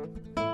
thank you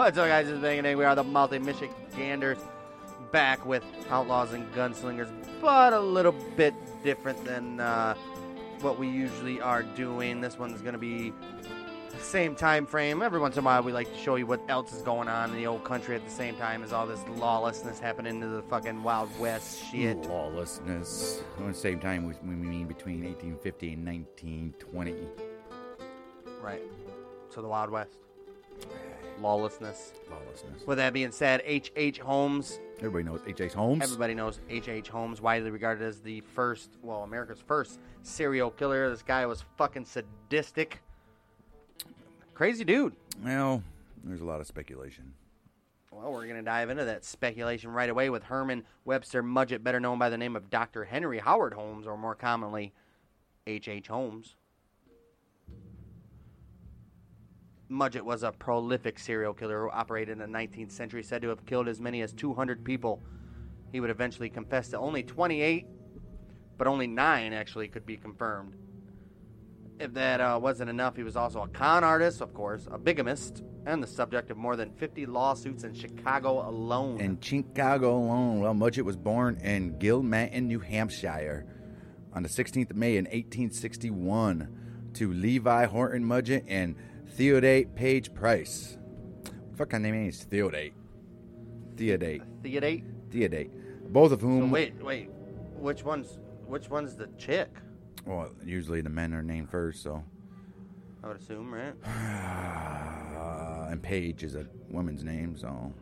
What's up, guys? This is Bang and. We are the Multi Michiganders back with Outlaws and Gunslingers, but a little bit different than uh, what we usually are doing. This one's going to be the same time frame. Every once in a while, we like to show you what else is going on in the old country at the same time as all this lawlessness happening to the fucking Wild West shit. Lawlessness. At the same time, we we mean between 1850 and 1920. Right. So the Wild West. Lawlessness. Lawlessness. With that being said, H.H. H. Holmes Everybody knows H.H. Holmes. Everybody knows H.H. H. Holmes, widely regarded as the first, well, America's first serial killer. This guy was fucking sadistic. Crazy dude. Well, there's a lot of speculation. Well, we're going to dive into that speculation right away with Herman Webster Mudgett, better known by the name of Dr. Henry Howard Holmes, or more commonly, H.H. H. Holmes. Mudgett was a prolific serial killer who operated in the 19th century, said to have killed as many as 200 people. He would eventually confess to only 28, but only nine actually could be confirmed. If that uh, wasn't enough, he was also a con artist, of course, a bigamist, and the subject of more than 50 lawsuits in Chicago alone. In Chicago alone, well, Mudgett was born in Gilmanton, New Hampshire, on the 16th of May in 1861, to Levi Horton Mudgett and Theodate Page Price. What fuck of name is Theodate? Theodate. Theodate? Theodate. Both of So whom. wait, wait. Which one's which one's the chick? Well, usually the men are named first, so. I would assume, right? Uh, and Page is a woman's name, so.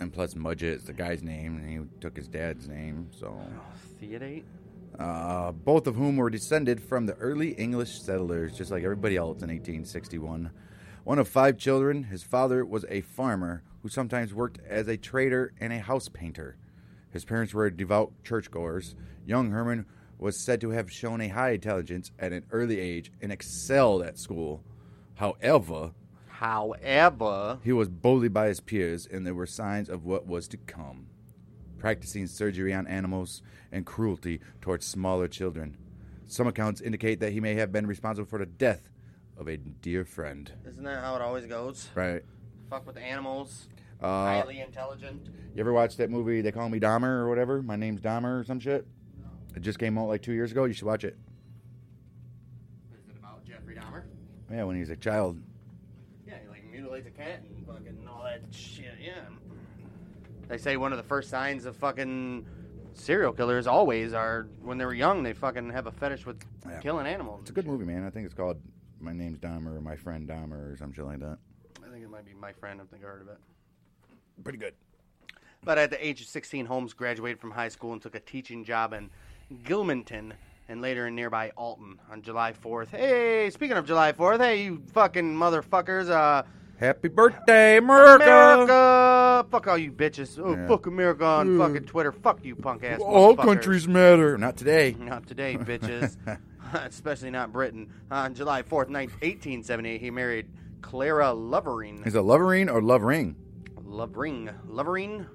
And plus, Mudgett is the guy's name, and he took his dad's name, so. Theodate? Uh, both of whom were descended from the early English settlers, just like everybody else in 1861. One of five children, his father was a farmer who sometimes worked as a trader and a house painter. His parents were devout churchgoers. Young Herman was said to have shown a high intelligence at an early age and excelled at school. However, However, he was bullied by his peers, and there were signs of what was to come practicing surgery on animals and cruelty towards smaller children. Some accounts indicate that he may have been responsible for the death of a dear friend. isn't that how it always goes? Right. Fuck with animals. Uh, highly intelligent. you ever watch that movie, They Call Me Dahmer or whatever? My Name's Dahmer or some shit? It just came out like two years ago. You should watch it. Is it about Jeffrey Dahmer? Yeah, when he was a child. Yeah, he like mutilates a cat and fucking all that shit. Yeah. They say one of the first signs of fucking serial killers always are when they were young. They fucking have a fetish with Yeah. killing animals. It's a good movie, man. I think it's called My Name's Dahmer or My Friend Dahmer or something like that. I think it might be my friend. I think I heard of it. Pretty good. But at the age of 16, Holmes graduated from high school and took a teaching job in Gilmanton and later in nearby Alton on July 4th. Hey, speaking of July 4th, hey, you fucking motherfuckers, uh, Happy birthday, America! America! Fuck all you bitches. Oh, Yeah. fuck America on Mm. fucking Twitter. Fuck you, punk ass. All motherfuckers. countries matter. Not today. Not today, bitches. Especially not Britain. On July 4th, 19- 1878, he married Clara Lovering. Is it Lovering or Lovering? Lovering. Lovering?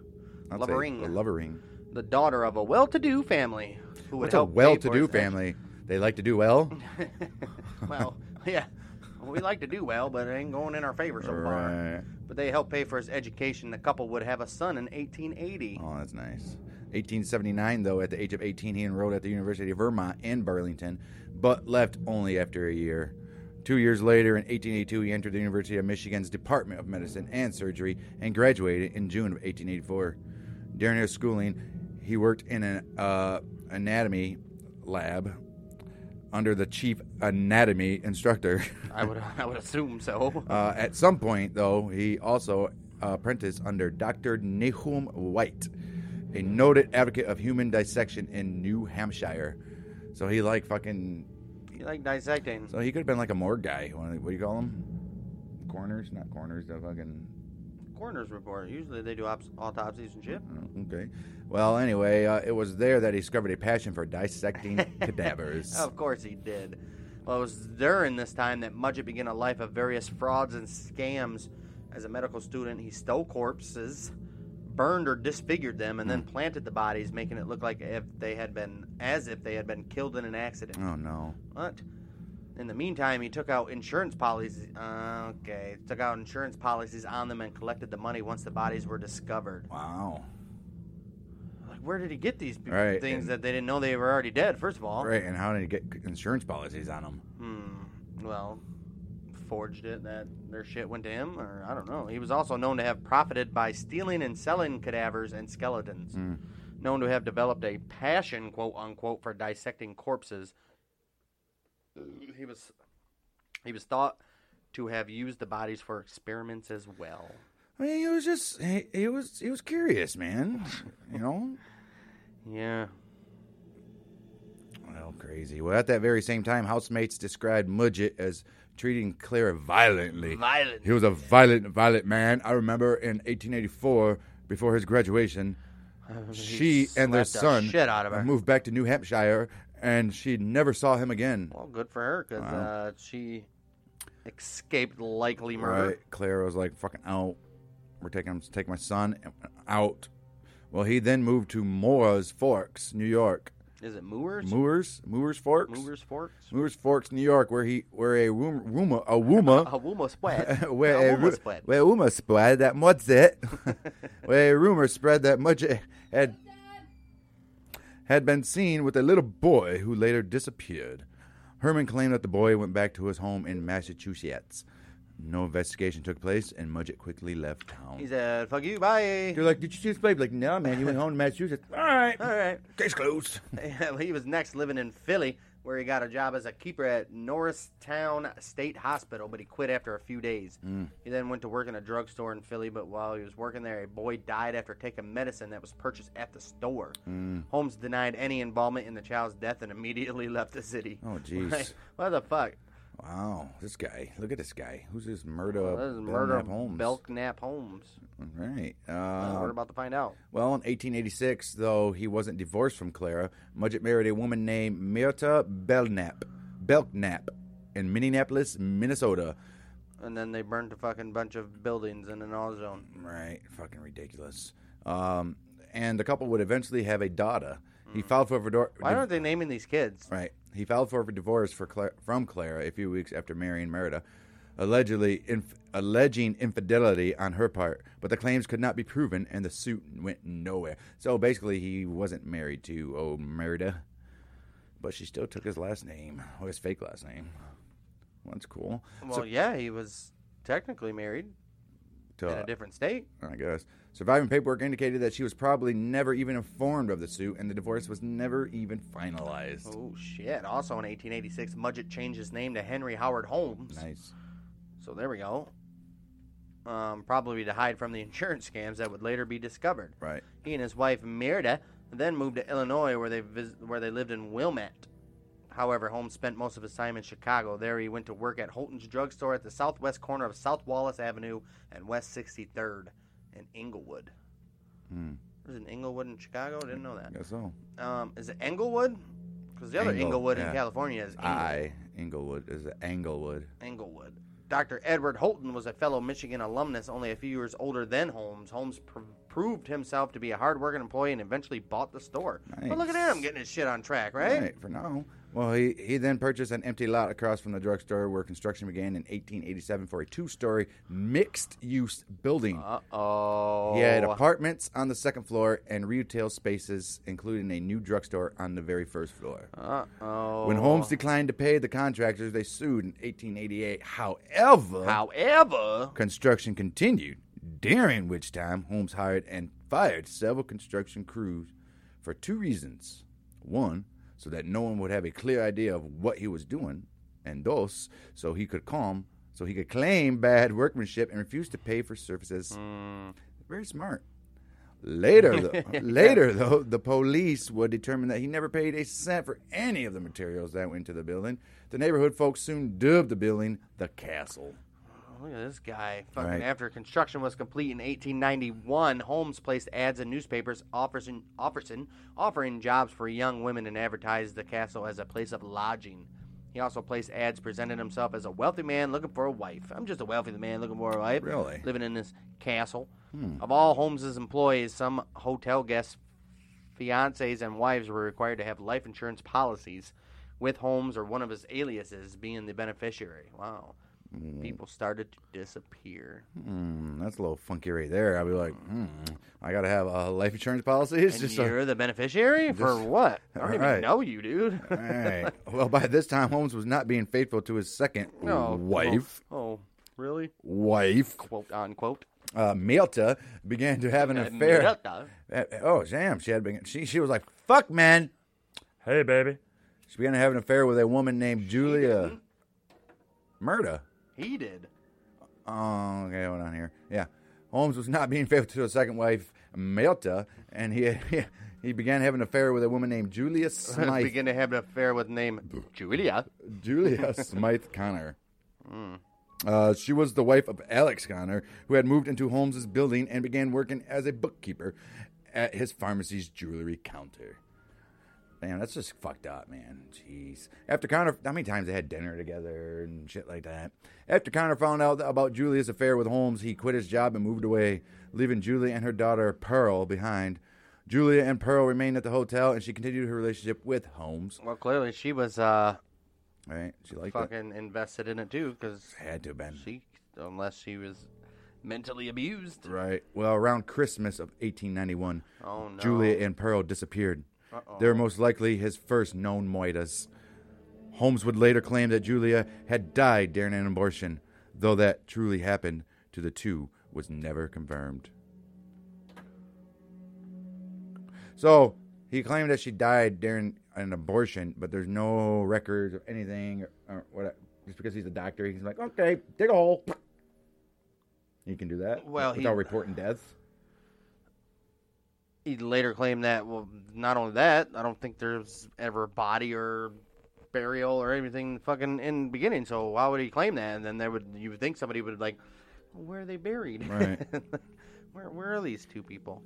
I'd say Lovering. a Lovering. The daughter of a well-to-do family who would What's a help pay well-to-do his family? They like to do well. well, yeah. We like to do well, but it ain't going in our favor so far. Right. But they helped pay for his education. The couple would have a son in 1880. Oh, that's nice. 1879, though, at the age of 18, he enrolled at the University of Vermont in Burlington, but left only after a year. Two years later, in 1882, he entered the University of Michigan's Department of Medicine and Surgery and graduated in June of 1884. During his schooling, he worked in an uh, anatomy lab under the chief anatomy instructor. I would I would assume so. Uh, at some point, though, he also apprenticed under Dr. Nahum Wight, a noted advocate of human dissection in New Hampshire. So he like fucking. You like dissecting? So he could have been like a morgue guy. What do you call them? Corners, not corners. The fucking. Coroner's report. Usually they do ops- autopsies and shit. oh, Okay. Well, anyway, uh, it was there that he discovered a passion for dissecting cadavers. Of course he did. Well, it was during this time that Mudgett began a life of various frauds and scams. As a medical student, he stole corpses, burned or disfigured them, and then planted the bodies, making it look like if they had been, as if they had been killed in an accident. Oh no. What? In the meantime, he took out insurance policies. Uh, okay, took out insurance policies on them and collected the money once the bodies were discovered. Wow. Like, where did he get these Right, things and- that they didn't know they were already dead? First of all, Right, and how did he get insurance policies on him? Hmm. Well, forged it that their shit went to him, or I don't know. He was also known to have profited by stealing and selling cadavers and skeletons. Known to have developed a passion, quote unquote, for dissecting corpses. He was he was thought to have used the bodies for experiments as well. I mean, he was just he, he was he was curious, man. You know. Yeah. Well, crazy. Well, at that very same time, housemates described Mudgett as treating Clara violently. Violent. He was a violent, violent man. I remember in 1884, before his graduation, she and their son shit out of her. moved back to New Hampshire, and she never saw him again. Well, good for her because uh, she escaped likely murder. Right? Clara was like, "Fucking out. We're taking him. take my son out." Well, he then moved to Moores Forks, New York. Is it Moors? Moores, Moores Forks, Moors Forks? Moores Forks, New York, where he where a room, rumor a Wuma spread. where a a, ru- spread. where a rumor spread that Mudgett, where a rumor spread that Mudgett had had been seen with a little boy who later disappeared. Herman claimed that the boy went back to his home in Massachusetts. No investigation took place, and Mudgett quickly left town. He said, "Fuck you, bye." They're like, "Did you see this baby?" Like, no, man, you went home to Massachusetts. All right, All right. case closed. he was next living in Philly, where he got a job as a keeper at Norristown State Hospital, but he quit after a few days. Mm. He then went to work in a drugstore in Philly, but while he was working there, a boy died after taking medicine that was purchased at the store. Mm. Holmes denied any involvement in the child's death and immediately left the city. Oh, jeez. Like, what the fuck? Wow, this guy. Look at this guy. Who's this murder? Well, this is Belknap murder Holmes. Belknap Holmes. Right. Uh, Uh, we're about to find out. Well, in 1886, though he wasn't divorced from Clara, Mudgett married a woman named Myrta Belknap, Belknap in Minneapolis, Minnesota. And then they burned a fucking bunch of buildings in an all zone. Right. Fucking ridiculous. Um, and the couple would eventually have a daughter. He filed for a divorce. Why aren't they naming these kids? Right. He filed for a divorce for Cla- from Clara a few weeks after marrying Merida, allegedly inf- alleging infidelity on her part. But the claims could not be proven, and the suit went nowhere. So basically, he wasn't married to old Merida, but she still took his last name, or his fake last name. Well, that's cool. Well, yeah, he was technically married in a different state. I guess. Surviving paperwork indicated that she was probably never even informed of the suit, and the divorce was never even finalized. Oh shit! Also in 1886, Mudgett changed his name to Henry Howard Holmes. Nice. So there we go. Um, probably to hide from the insurance scams that would later be discovered. Right. He and his wife Merida then moved to Illinois, where they vis- where they lived in Wilmette. However, Holmes spent most of his time in Chicago. There, he went to work at Holton's drugstore at the southwest corner of South Wallace Avenue and West 63rd in Inglewood. There's an Inglewood in Chicago. I Didn't know that. I guess so. Um, is it Englewood? Because the other Engle, Inglewood in. California is. I Inglewood is it Englewood. Englewood. Dr. Edward Holton was a fellow Michigan alumnus, only a few years older than Holmes. Holmes pr- proved himself to be a hard-working employee and eventually bought the store. But look at him getting his shit on track, right? right? for now. Well, he, he then purchased an empty lot across from the drugstore where construction began in 1887 for a two story mixed use building. Uh oh. He had apartments on the second floor and retail spaces, including a new drugstore on the very first floor. Uh oh. When Holmes declined to pay the contractors, they sued in 1888. However, However, construction continued, during which time Holmes hired and fired several construction crews for two reasons. One, so that no one would have a clear idea of what he was doing, and dos, so he could calm, so he could claim bad workmanship and refuse to pay for services. Mm. Very smart. Later, though, later though, the police would determine that he never paid a cent for any of the materials that went into the building. The neighborhood folks soon dubbed the building the Castle. Look at this guy. Fucking Right. after construction was complete in 1891, Holmes placed ads in newspapers offering, offering, offering jobs for young women and advertised the castle as a place of lodging. He also placed ads presenting himself as a wealthy man looking for a wife. I'm just a wealthy man looking for a wife. Really? Living in this castle. Hmm. Of all Holmes's employees, some hotel guests, fiancés, and wives were required to have life insurance policies, with Holmes or one of his aliases being the beneficiary. Wow. People started to disappear. Hmm, that's a little funky right there. I'd be like, hmm, I got to have a life insurance policy. It's And just you're the beneficiary for what? I don't even Alright. know you, dude. All right. Well, by this time, Holmes was not being faithful to his second No, wife. Oh, oh, really? Wife, Quote unquote. uh, Malta, began to have an affair. Malta. Uh, Oh, damn! She had been. She she was like, "Fuck, man." Hey, baby. She began to have an affair with a woman named Julia Murda. He did. Oh, okay, hold on here. Yeah, Holmes was not being faithful to his second wife, Malta, and he he, he began having an affair with a woman named Julia Smythe. Begin to have an affair with name Julia. Julia Smythe Connor. Uh, she was the wife of Alex Connor, who had moved into Holmes's building and began working as a bookkeeper at his pharmacy's jewelry counter. Damn, that's just fucked up, man. Jeez. After Connor, how many times they had dinner together and shit like that? After Connor found out about Julia's affair with Holmes, he quit his job and moved away, leaving Julia and her daughter Pearl behind. Julia and Pearl remained at the hotel, and she continued her relationship with Holmes. Well, clearly she was uh, Right? She liked it. fucking invested in it too, because Had to have been. she, unless she was mentally abused. Right. Well, around Christmas of 1891, Oh, no. Julia and Pearl disappeared. They were most likely his first known moitas. Holmes would later claim that Julia had died during an abortion, though that truly happened to the two was never confirmed. So he claimed that she died during an abortion, but there's no records or anything or, or what. Just because he's a doctor, he's like, okay, dig a hole. You can do that. Well, he- without reporting deaths. He later claimed that. Well, not only that, I don't think there's ever a body or burial or anything fucking in the beginning. So why would he claim that? And then there would you would think somebody would like, where are they buried? Right. where where are these two people?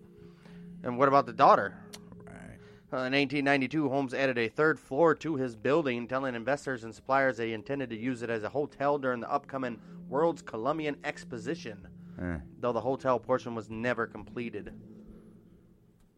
And what about the daughter? Right. Uh, in 1892, Holmes added a third floor to his building, telling investors and suppliers that he intended to use it as a hotel during the upcoming World's Columbian Exposition, Eh. though the hotel portion was never completed.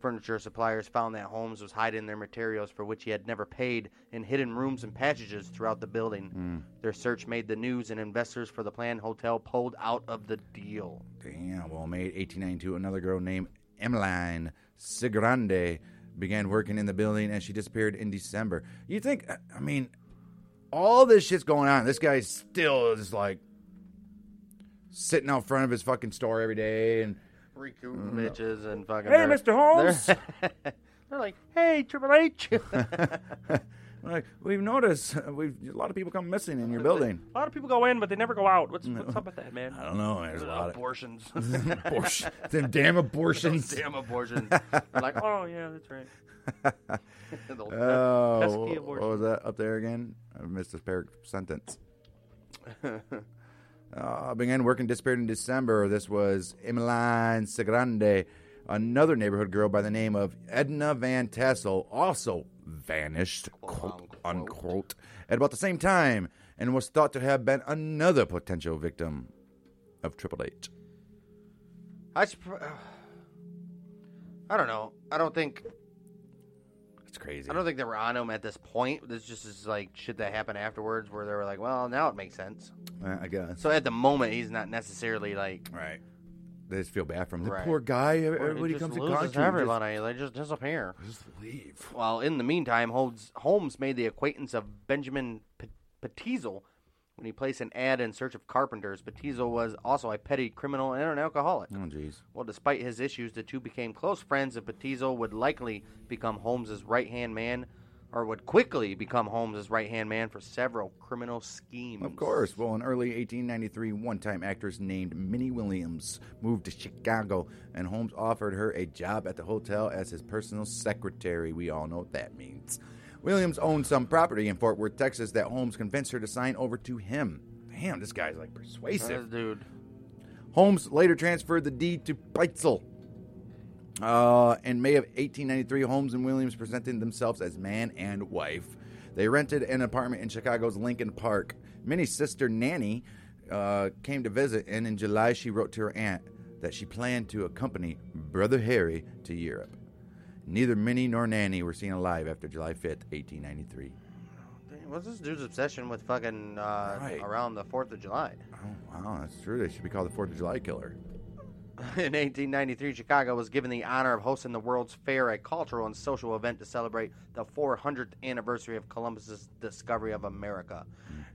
Furniture suppliers found that Holmes was hiding their materials for which he had never paid in hidden rooms and passages throughout the building. Mm. Their search made the news, and investors for the planned hotel pulled out of the deal. Damn. Well, May 1892, another girl named Emmeline Sigrande began working in the building, and she disappeared in December. You think? I mean, all this shit's going on. This guy still is like sitting out front of his fucking store every day, and Recruiting mm-hmm. bitches and fucking. Hey, they're- Mr. Holmes. They're, they're like, hey, Triple H. like we've noticed, uh, we've a lot of people come missing in your building. A lot of people go in, but they never go out. What's what's up with that, man? I don't know. There's a lot of abortions. abortion, them damn abortions. Damn abortions. They're like, oh, yeah, that's right. the- Oh, Pesky what was that up there again? I missed this par- sentence. Uh, began working disappeared in December. This was Emmeline Segrande, another neighborhood girl by the name of Edna Van Tassel, also vanished, quote unquote, at about the same time, and was thought to have been another potential victim of Triple H. I, supp- I don't know. I don't think. Crazy. I don't think they were on him at this point. This just is like shit that happened afterwards where they were like, well, now it makes sense. Uh, I guess. So at the moment, he's not necessarily like. Right. They just feel bad for him. The Right. poor guy. Everybody comes just in contact with everybody. They just disappear. Just, just leave. While in the meantime, Holmes, Holmes made the acquaintance of Benjamin P- Petizel when he placed an ad in search of carpenters. Petizel was also a petty criminal and an alcoholic. Oh, jeez. Well, despite his issues, the two became close friends, and Petizel would likely become Holmes's right hand man, or would quickly become Holmes's right hand man for several criminal schemes. Of course. Well, in early 1893, one time actress named Minnie Williams moved to Chicago, and Holmes offered her a job at the hotel as his personal secretary. We all know what that means. Williams owned some property in Fort Worth, Texas, that Holmes convinced her to sign over to him. Damn, this guy's like persuasive. dude. Holmes later transferred the deed to Peitzel. Uh, in May of 1893, Holmes and Williams presented themselves as man and wife. They rented an apartment in Chicago's Lincoln Park. Minnie's sister Nanny uh, came to visit, and in July she wrote to her aunt that she planned to accompany Brother Harry to Europe. Neither Minnie nor Nanny were seen alive after July 5th, 1893. Damn, What's this dude's obsession with fucking uh, Right. around the 4th of July? Oh, wow, that's true. They should be called the 4th of July killer. In 1893, Chicago was given the honor of hosting the World's Fair, a cultural and social event to celebrate the 400th anniversary of Columbus's discovery of America.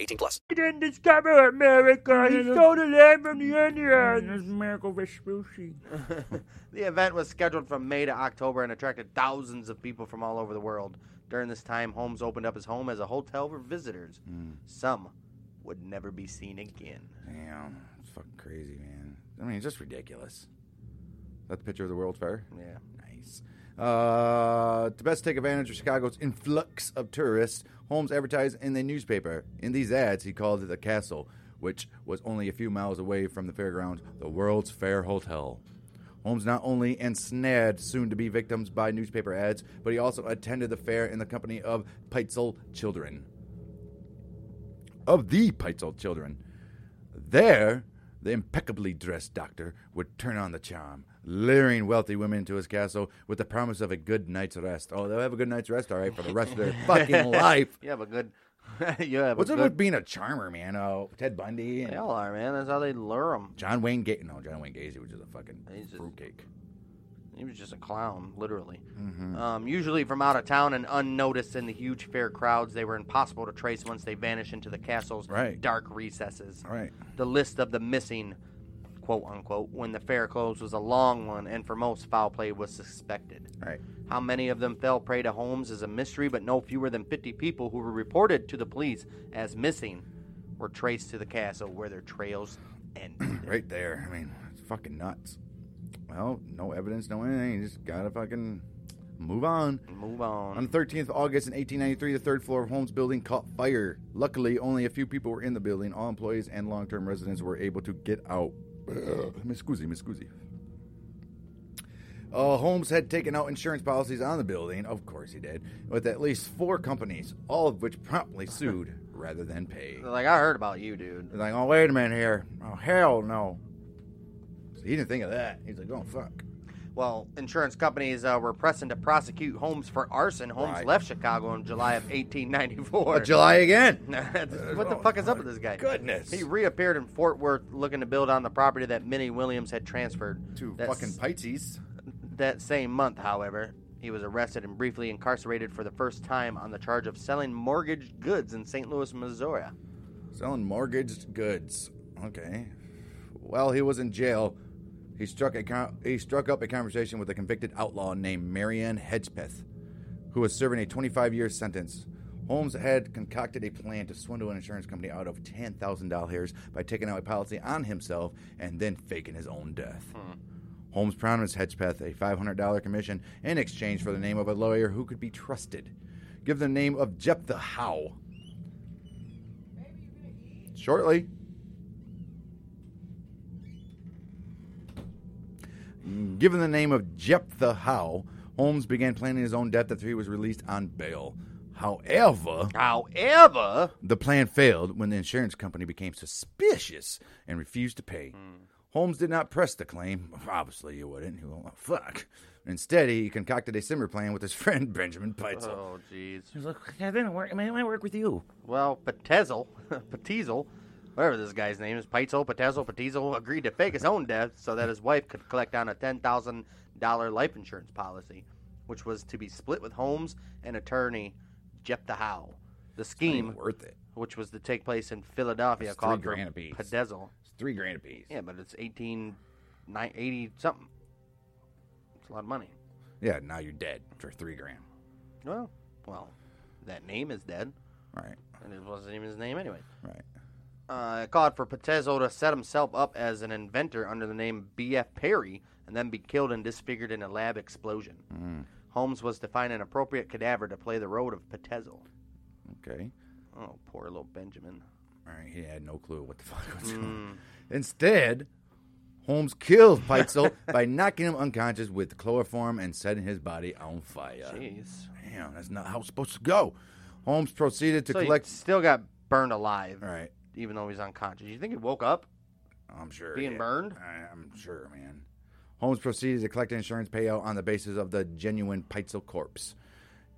18 plus. He didn't discover America. He stole the land from the Indians. America Vespucci. The event was scheduled from May to October and attracted thousands of people from all over the world. During this time, Holmes opened up his home as a hotel for visitors. Some would never be seen again. Damn, it's fucking crazy, man. I mean, it's just ridiculous. Is that the picture of the World's Fair? Yeah. Nice. Uh, to best take advantage of Chicago's influx of tourists, Holmes advertised in the newspaper. In these ads, he called it the castle, which was only a few miles away from the fairgrounds, the World's Fair Hotel. Holmes not only ensnared soon to be victims by newspaper ads, but he also attended the fair in the company of Peitzel children. Of the Peitzel children. There, the impeccably dressed doctor would turn on the charm, luring wealthy women into his castle with the promise of a good night's rest. Oh, they'll have a good night's rest, all right, for the rest of their fucking life. You have a good. you have What's a up good. with being a charmer, man? Oh, Ted Bundy and They all are, man. That's how they lure them. John Wayne Gacy. No, John Wayne Gacy was just a fucking He's just- fruitcake. He was just a clown, literally. Mm-hmm. Um, usually from out of town and unnoticed in the huge fair crowds, they were impossible to trace once they vanished into the castle's Right. dark recesses. Right. The list of the missing, quote unquote, when the fair closed was a long one, and for most, foul play was suspected. Right. How many of them fell prey to Holmes is a mystery, but no fewer than 50 people who were reported to the police as missing were traced to the castle where their trails ended. Right there. I mean, it's fucking nuts. Well, no evidence, no anything. You just gotta fucking move on. Move on. On the 13th of August in 1893, the third floor of Holmes' building caught fire. Luckily, only a few people were in the building. All employees and long-term residents were able to get out. Miss Scusi, Miss Scusi. Uh, Holmes had taken out insurance policies on the building. Of course he did. With at least four companies, all of which promptly sued rather than pay. They're like, I heard about you, dude. They're like, oh, wait a minute here. Oh, hell no. He didn't think of that. He's like, oh, fuck. Well, insurance companies uh, were pressing to prosecute Holmes for arson. Holmes Right. left Chicago in July of 1894. Uh, July again. what the fuck is up with this guy? Goodness. He reappeared in Fort Worth looking to build on the property that Minnie Williams had transferred. To fucking Pisces. That same month, however, he was arrested and briefly incarcerated for the first time on the charge of selling mortgaged goods in St. Louis, Missouri. Selling mortgaged goods. Okay. While he was in jail, he struck a con- he struck up a conversation with a convicted outlaw named Marianne Hedgepeth, who was serving a 25-year sentence. Holmes had concocted a plan to swindle an insurance company out of $10,000 by taking out a policy on himself and then faking his own death. Hmm. Holmes promised Hedgepeth a $500 commission in exchange for the name of a lawyer who could be trusted. Give the name of Jephthah Howe. Shortly. Given the name of Jephthah Howe, Holmes began planning his own death after he was released on bail. However, However, the plan failed when the insurance company became suspicious and refused to pay. Holmes did not press the claim. Obviously, you wouldn't. You well, fuck. Instead, he concocted a similar plan with his friend Benjamin Peitzel. oh jeez. He's like, I didn't work. Man, I work with you. Well, Petezel, Petezel, whatever this guy's name is, Peitzel, Petezel, Petezel, agreed to fake his own death so that his wife could collect down a ten thousand dollar life insurance policy, which was to be split with Holmes and attorney Jephthah Howe. The scheme, worth it. which was to take place in Philadelphia, It's called three for grand apiece. Petezel. It's three grand apiece. Yeah, but it's eighteen, nine, eighty something. It's a lot of money. Yeah, now you're dead for three grand. Well, well, that name is dead, Right, and it wasn't even his name anyway. right. Uh, called for Petezo to set himself up as an inventor under the name B.F. Perry and then be killed and disfigured in a lab explosion. Holmes was to find an appropriate cadaver to play the role of Petezo. Okay. Oh, poor little Benjamin. All right, he had no clue what the fuck was going on. Instead, Holmes killed Peitzel by knocking him unconscious with chloroform and setting his body on fire. Jeez. Damn, that's not how it's supposed to go. Holmes proceeded to so collect. he still got burned alive, All right, even though he's unconscious. You think he woke up? I'm sure. Being yeah. burned? I- I'm sure, man. Holmes proceeded to collect insurance payout on the basis of the genuine Peitzel corpse.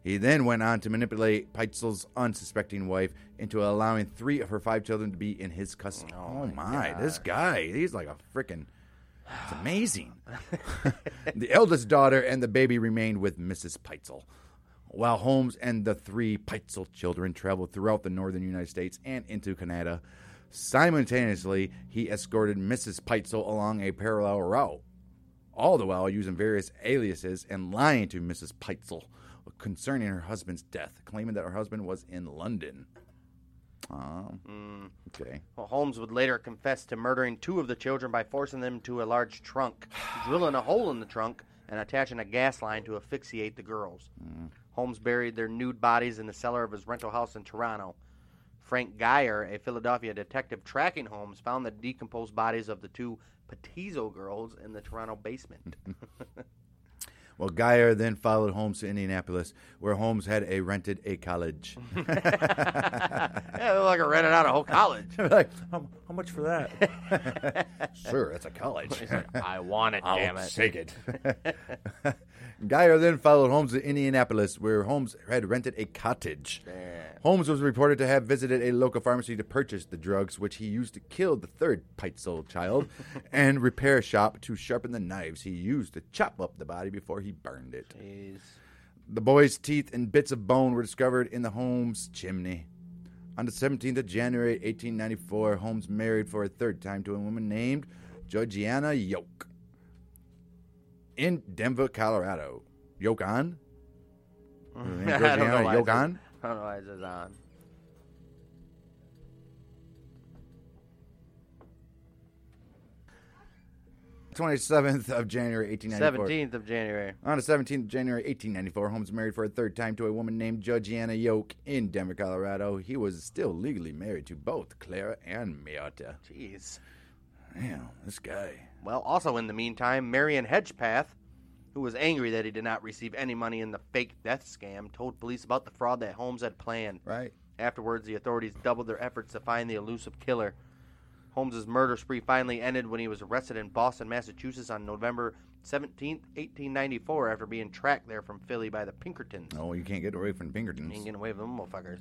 He then went on to manipulate Peitzel's unsuspecting wife into allowing three of her five children to be in his custody. Oh, oh my, this guy, he's like a freaking. It's amazing. the eldest daughter and the baby remained with Mrs. Peitzel, while Holmes and the three Peitzel children traveled throughout the northern United States and into Canada. Simultaneously, he escorted Mrs. Peitzel along a parallel route, all the while using various aliases and lying to Mrs. Peitzel concerning her husband's death, claiming that her husband was in London. Oh, hmm. okay. Well, Holmes would later confess to murdering two of the children by forcing them to a large trunk, drilling a hole in the trunk, and attaching a gas line to asphyxiate the girls. Hmm. Holmes buried their nude bodies in the cellar of his rental house in Toronto. Frank Geyer, a Philadelphia detective tracking Holmes, found the decomposed bodies of the two Petizo girls in the Toronto basement. Well, Geyer then followed Holmes to Indianapolis, where Holmes had a rented a college. yeah, it looked like I rented out a whole college. like, How, how much for that? sure, it's a college. I want it, I'll damn it. take it. Geyer then followed Holmes to Indianapolis, where Holmes had rented a cottage. Holmes was reported to have visited a local pharmacy to purchase the drugs, which he used to kill the third Peitzel child, and repair shop to sharpen the knives he used to chop up the body before he burned it. Jeez. The boy's teeth and bits of bone were discovered in the Holmes chimney. On the 17th of January, 1894, Holmes married for a third time to a woman named Georgiana Yoke in Denver, Colorado. Yoke mm-hmm. on? I don't know why? I don't know why it says on. Twenty-seventh of January, eighteen ninety-four. 17th of January. On the 17th of January 1894, Holmes married for a third time to a woman named Georgiana Yoke in Denver, Colorado. He was still legally married to both Clara and Miotta. Jeez. Damn, this guy. Well, also in the meantime, Marion Hedgepeth, who was angry that he did not receive any money in the fake death scam, told police about the fraud that Holmes had planned. Right. Afterwards, the authorities doubled their efforts to find the elusive killer. Holmes's murder spree finally ended when he was arrested in Boston, Massachusetts on November 17, 1894, after being tracked there from Philly by the Pinkertons. Oh, you can't get away from Pinkertons. You can't get away from them motherfuckers.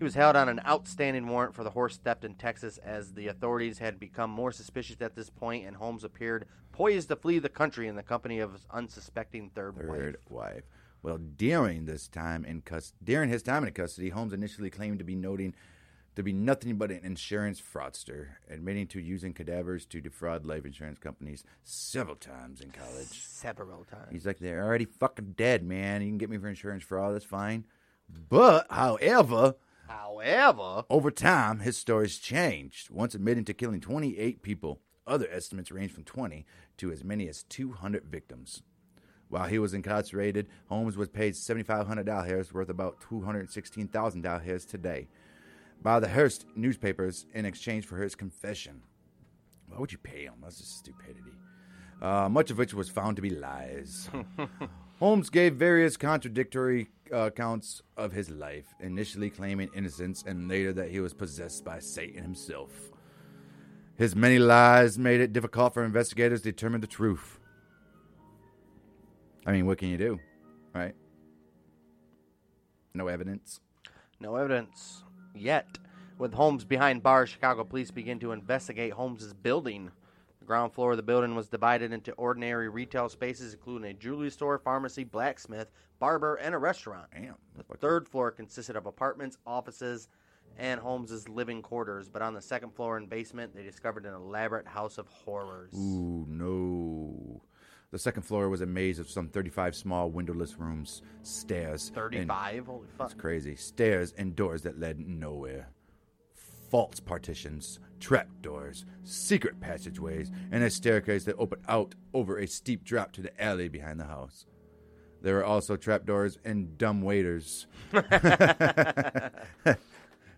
He was held on an outstanding warrant for the horse theft in Texas as the authorities had become more suspicious at this point, and Holmes appeared poised to flee the country in the company of his unsuspecting third, Third wife. wife. Well, during this time in cus- during his time in custody, Holmes initially claimed to be noting to be nothing but an insurance fraudster, admitting to using cadavers to defraud life insurance companies several times in college. Several times. He's like, they're already fucking dead, man. You can get me for insurance fraud, that's fine. But, however, However, over time, his stories changed, once admitting to killing 28 people Other estimates range from 20 to as many as 200 victims. While he was incarcerated, Holmes was paid $7,500, worth about $216,000 today, by the Hearst newspapers in exchange for his confession. Why would you pay him? That's just stupidity. Uh, much of which was found to be lies. Holmes gave various contradictory uh, accounts of his life, initially claiming innocence and later that he was possessed by Satan himself. His many lies made it difficult for investigators to determine the truth. I mean, what can you do, right? No evidence. No evidence yet. With Holmes behind bars, Chicago police begin to investigate Holmes's building. The ground floor of the building was divided into ordinary retail spaces, including a jewelry store, pharmacy, blacksmith, barber, and a restaurant. Damn. The third floor consisted of apartments, offices, and Holmes's living quarters. But on the second floor and basement, they discovered an elaborate house of horrors. Ooh, no. The second floor was a maze of some 35 small windowless rooms, stairs. and- 35? Holy fuck. That's crazy. Stairs and doors that led nowhere. False partitions, trapdoors, secret passageways, and a staircase that opened out over a steep drop to the alley behind the house. There were also trapdoors and dumb waiters.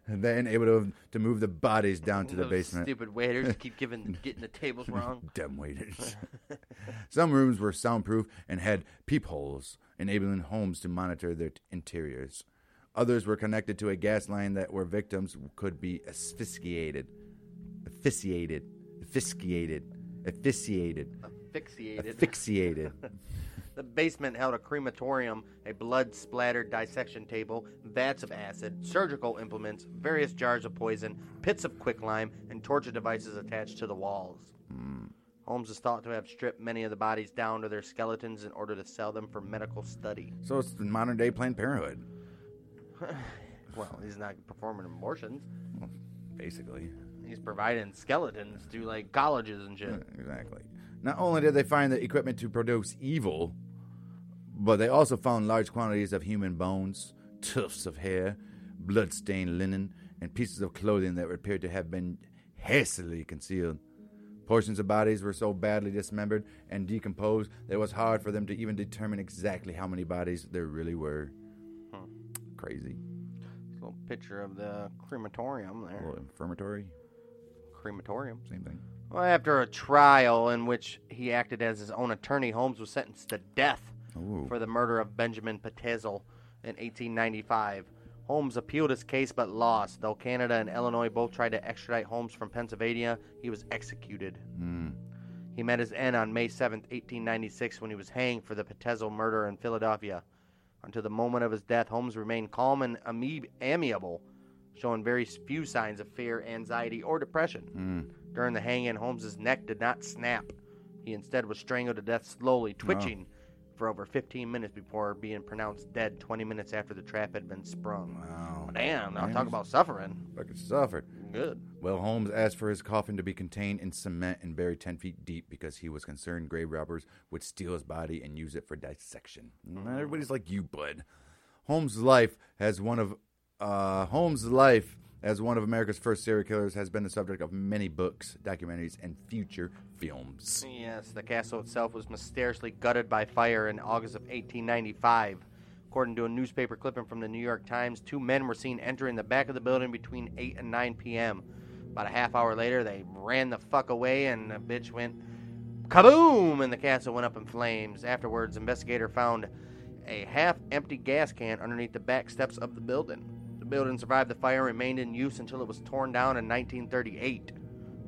then able to, to move the bodies down to the Those basement. Stupid waiters keep giving, getting the tables wrong. Dumb waiters. Some rooms were soundproof and had peepholes, enabling homes to monitor their t- interiors. Others were connected to a gas line that where victims could be asphyxiated, asphyxiated, asphyxiated, asphyxiated, Asphyxiated. asphyxiated. The basement held a crematorium, a blood splattered dissection table, vats of acid, surgical implements, various jars of poison, pits of quicklime, and torture devices attached to the walls. Hmm. Holmes is thought to have stripped many of the bodies down to their skeletons in order to sell them for medical study. so it's the modern day Planned Parenthood, Well, he's not performing abortions. basically. He's providing skeletons to like colleges and shit. Uh, exactly. Not only did they find the equipment to produce evil, but they also found large quantities of human bones, tufts of hair, blood-stained linen, and pieces of clothing that appeared to have been hastily concealed. Portions of bodies were so badly dismembered and decomposed that it was hard for them to even determine exactly how many bodies there really were. Crazy. Little picture of the crematorium A there. little infirmatory, Crematorium. same thing. Well, after a trial in which he acted as his own attorney, Holmes was sentenced to death Ooh. for the murder of Benjamin Petezel in 1895. Holmes appealed his case but lost. Though Canada and Illinois both tried to extradite Holmes from Pennsylvania, he was executed. Hmm. He met his end on May 7, 1896, when he was hanged for the Petezel murder in Philadelphia. Until the moment of his death, Holmes remained calm and ami- amiable, showing very few signs of fear, anxiety, or depression. Hmm. During the hanging, Holmes's neck did not snap. He instead was strangled to death slowly, twitching oh. for over 15 minutes before being pronounced dead 20 minutes after the trap had been sprung. Wow. Damn, I'll talk about suffering. Fucking suffered. Good. Well, Holmes asked for his coffin to be contained in cement and buried 10 feet deep because he was concerned grave robbers would steal his body and use it for dissection. Not everybody's like you, bud. Holmes' life as one of uh, Holmes' life as one of America's first serial killers has been the subject of many books, documentaries, and future films. Yes, the castle itself was mysteriously gutted by fire in August of 1895. According to a newspaper clipping from the New York Times, two men were seen entering the back of the building between 8 and 9 p.m. About a half hour later, they ran the fuck away and the bitch went kaboom and the castle went up in flames. Afterwards, investigator found a half empty gas can underneath the back steps of the building. The building survived the fire and remained in use until it was torn down in 1938.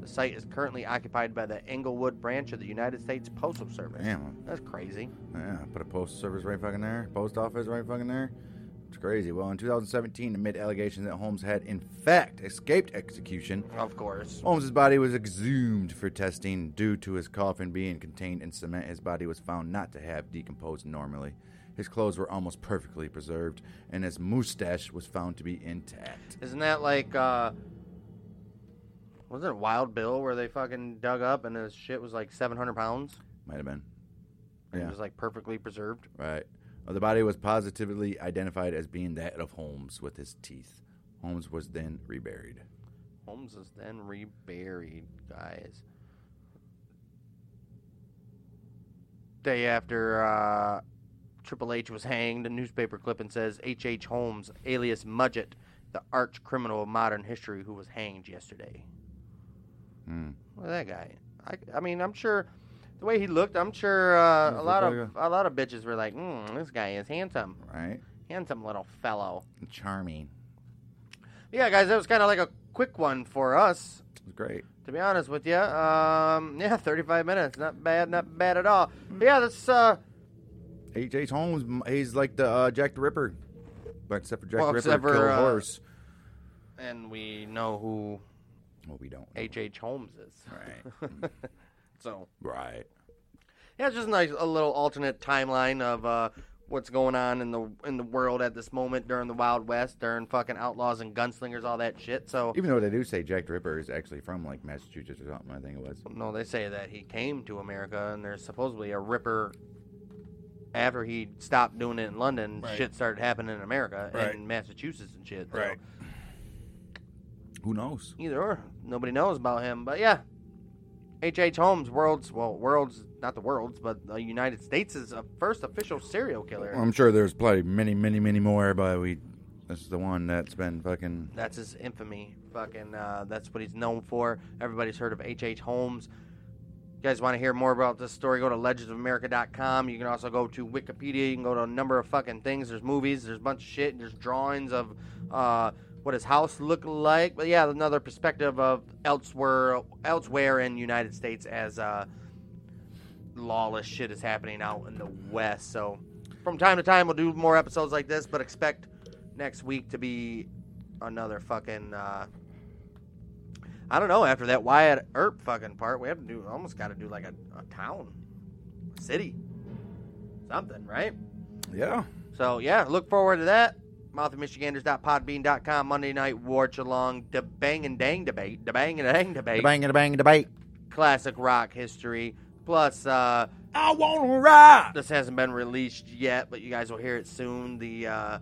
The site is currently occupied by the Englewood branch of the United States Postal Service. Damn. That's crazy. Yeah, put a post service right fucking there, post office right fucking there. It's crazy. Well, in 2017, amid allegations that Holmes had in fact escaped execution, Of course. Holmes's body was exhumed for testing due to his coffin being contained in cement. His body was found not to have decomposed normally. His clothes were almost perfectly preserved, and his mustache was found to be intact. Isn't that like, uh, wasn't it Wild Bill where they fucking dug up and his shit was like 700 pounds? Might have been. And Yeah. It was like perfectly preserved. Right. Well, the body was positively identified as being that of Holmes with his teeth. Holmes was then reburied. Holmes is then reburied, guys. day after uh, Triple H was hanged, a newspaper clipping says H. H. Holmes, alias Mudgett, the arch criminal of modern history, who was hanged yesterday. Hmm. Look at that guy. I, I mean, I'm sure the way he looked, I'm sure uh, a lot like of a lot of bitches were like, mm, "This guy is handsome, Right? handsome little fellow." Charming. Yeah, guys, that was kind of like a quick one for us. It was great. To be honest with you, um, yeah, 35 minutes, not bad, not bad at all. But yeah, that's uh, H. H. Holmes, he's like the uh, Jack the Ripper, but except for Jack Well, the Ripper for, killed a uh, horse. and we know who Well, we don't. H. H. Holmes is. Right. So right. yeah, it's just a nice, a little alternate timeline of uh, what's going on in the in the world at this moment during the Wild West, during fucking outlaws and gunslingers, all that shit. So Even though they do say Jack Ripper is actually from like Massachusetts or something, I think it was. No, they say that he came to America, and there's supposedly a Ripper. After he stopped doing it in London, Right. shit started happening in America Right. and Massachusetts and shit. So Right. Who knows? Either or, nobody knows about him. But yeah, H. H. Holmes, world's well, world's not the world's, but the United States' uh, first official serial killer. I'm sure there's probably many, many, many more, but we. This is the one that's been fucking. That's his infamy. Fucking, uh, that's what he's known for. Everybody's heard of H. H. Holmes. You guys want to hear more about this story? Go to legendsofamerica.com. You can also go to Wikipedia. You can go to a number of fucking things. There's movies. There's a bunch of shit. There's drawings of uh, what his house looked like. But yeah, another perspective of elsewhere, elsewhere in United States as uh, lawless shit is happening out in the West. So from time to time, we'll do more episodes like this, but expect next week to be another fucking. Uh, I don't know. After that Wyatt Earp fucking part, we have to do almost got to do like a, a town, a city, something, right? Yeah. So yeah, look forward to that. MouthofMichiganders.podbean.com Monday night watch along the bang and dang debate, the bang and dang debate, The bang and bang debate. classic rock history. Plus, uh, I want to ride. this hasn't been released yet, but you guys will hear it soon. The uh,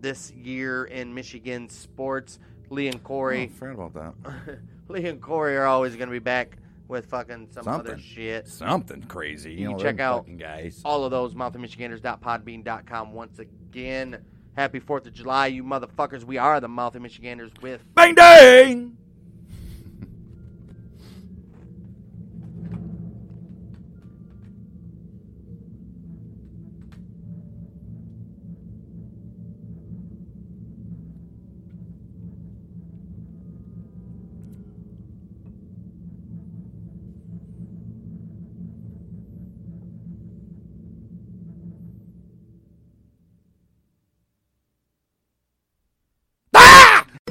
this year in Michigan sports, Lee and Cory, forgot about that. Lee and Cory are always going to be back with fucking some other shit. Something crazy. You, You know, check out guys. all of those mouthofmichiganders.podbean.com once again. Happy 4th of July, you motherfuckers. We are the Mouth of Michiganders with Bang dang.